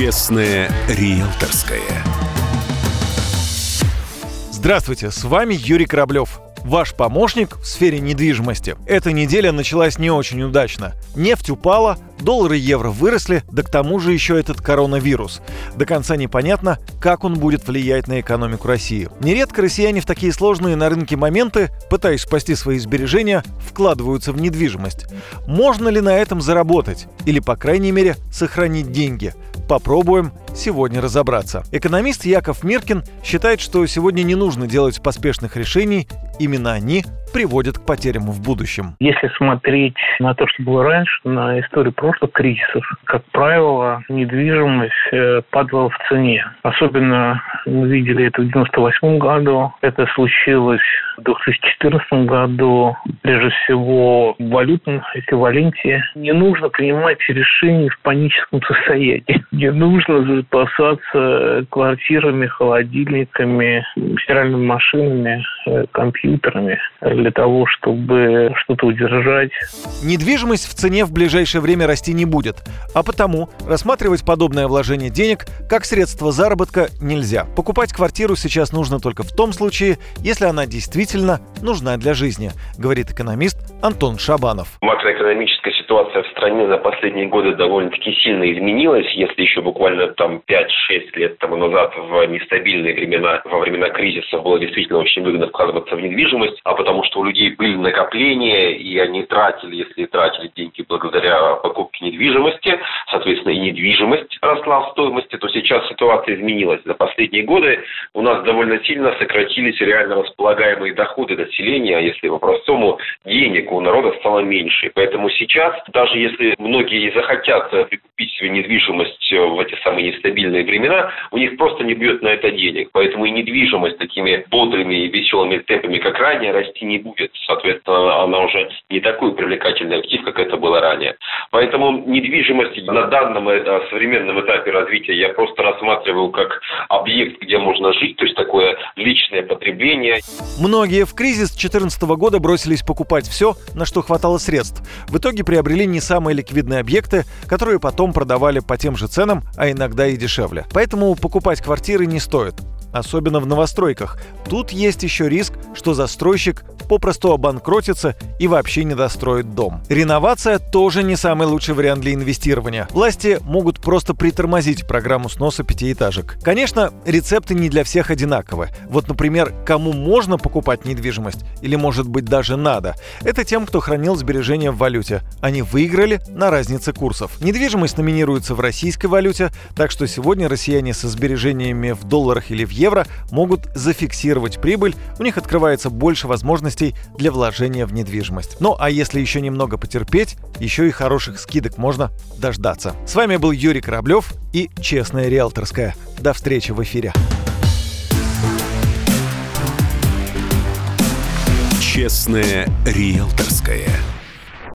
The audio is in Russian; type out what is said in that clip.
Честное риэлторское. Здравствуйте, с вами Юрий Кораблев. Ваш помощник в сфере недвижимости. Эта неделя началась не очень удачно. Нефть упала, доллары и евро выросли, да к тому же еще этот коронавирус. До конца непонятно, как он будет влиять на экономику России. Нередко россияне в такие сложные на рынке моменты, пытаясь спасти свои сбережения, вкладываются в недвижимость. Можно ли на этом заработать? Или, по крайней мере, сохранить деньги? Попробуем сегодня разобраться. Экономист Яков Миркин считает, что сегодня не нужно делать поспешных решений, именно они приводят к потерям в будущем. Если смотреть на то, что было раньше, на историю прошлых кризисов, как правило, недвижимость э, падала в цене. Особенно мы видели это в 98 году, это случилось в 2014 году, прежде всего в валютном эквиваленте. Не нужно принимать решения в паническом состоянии. Не нужно запасаться квартирами, холодильниками, стиральными машинами, компьютерами для того, чтобы что-то удержать. Недвижимость в цене в ближайшее время расти не будет, а потому рассматривать подобное вложение денег как средство заработка нельзя. Покупать квартиру сейчас нужно только в том случае, если она действительно нужна для жизни, говорит экономист Антон Шабанов. Макроэкономическая ситуация в стране за последние годы довольно-таки сильно изменилась. Если еще буквально там 5-6 лет тому назад в нестабильные времена, во времена кризиса было действительно очень выгодно вкладываться в недвижимость, а потому что у людей были накопления, и они тратили, если тратили деньги благодаря покупке недвижимости, соответственно, и недвижимость росла в стоимости, то сейчас ситуация изменилась. За последние годы у нас довольно сильно сократились реально располагаемые доходы населения, а если по-простому, денег у народа стало меньше. Поэтому сейчас, даже если многие захотят прикупить себе недвижимость в эти самые нестабильные времена, у них просто не бьет на это денег. Поэтому и недвижимость такими бодрыми и веселыми темпами, как ранее, расти не будет. Соответственно, она уже не такой привлекательный актив, как это было ранее. Поэтому недвижимость на данном э, современном этапе развития я просто рассматриваю как объект, где можно жить, то есть такое личное потребление. Многие в кризис 2014 года бросились покупать все, на что хватало средств. В итоге приобрели не самые ликвидные объекты, которые потом продавали по тем же ценам, а иногда и дешевле. Поэтому покупать квартиры не стоит особенно в новостройках. Тут есть еще риск, что застройщик попросту обанкротится и вообще не достроит дом. Реновация тоже не самый лучший вариант для инвестирования. Власти могут просто притормозить программу сноса пятиэтажек. Конечно, рецепты не для всех одинаковы. Вот, например, кому можно покупать недвижимость или, может быть, даже надо, это тем, кто хранил сбережения в валюте. Они выиграли на разнице курсов. Недвижимость номинируется в российской валюте, так что сегодня россияне со сбережениями в долларах или в евро могут зафиксировать прибыль, у них открывается больше возможностей для вложения в недвижимость. Ну а если еще немного потерпеть, еще и хороших скидок можно дождаться. С вами был Юрий Кораблев и Честная риэлторская. До встречи в эфире. Честная риэлторская.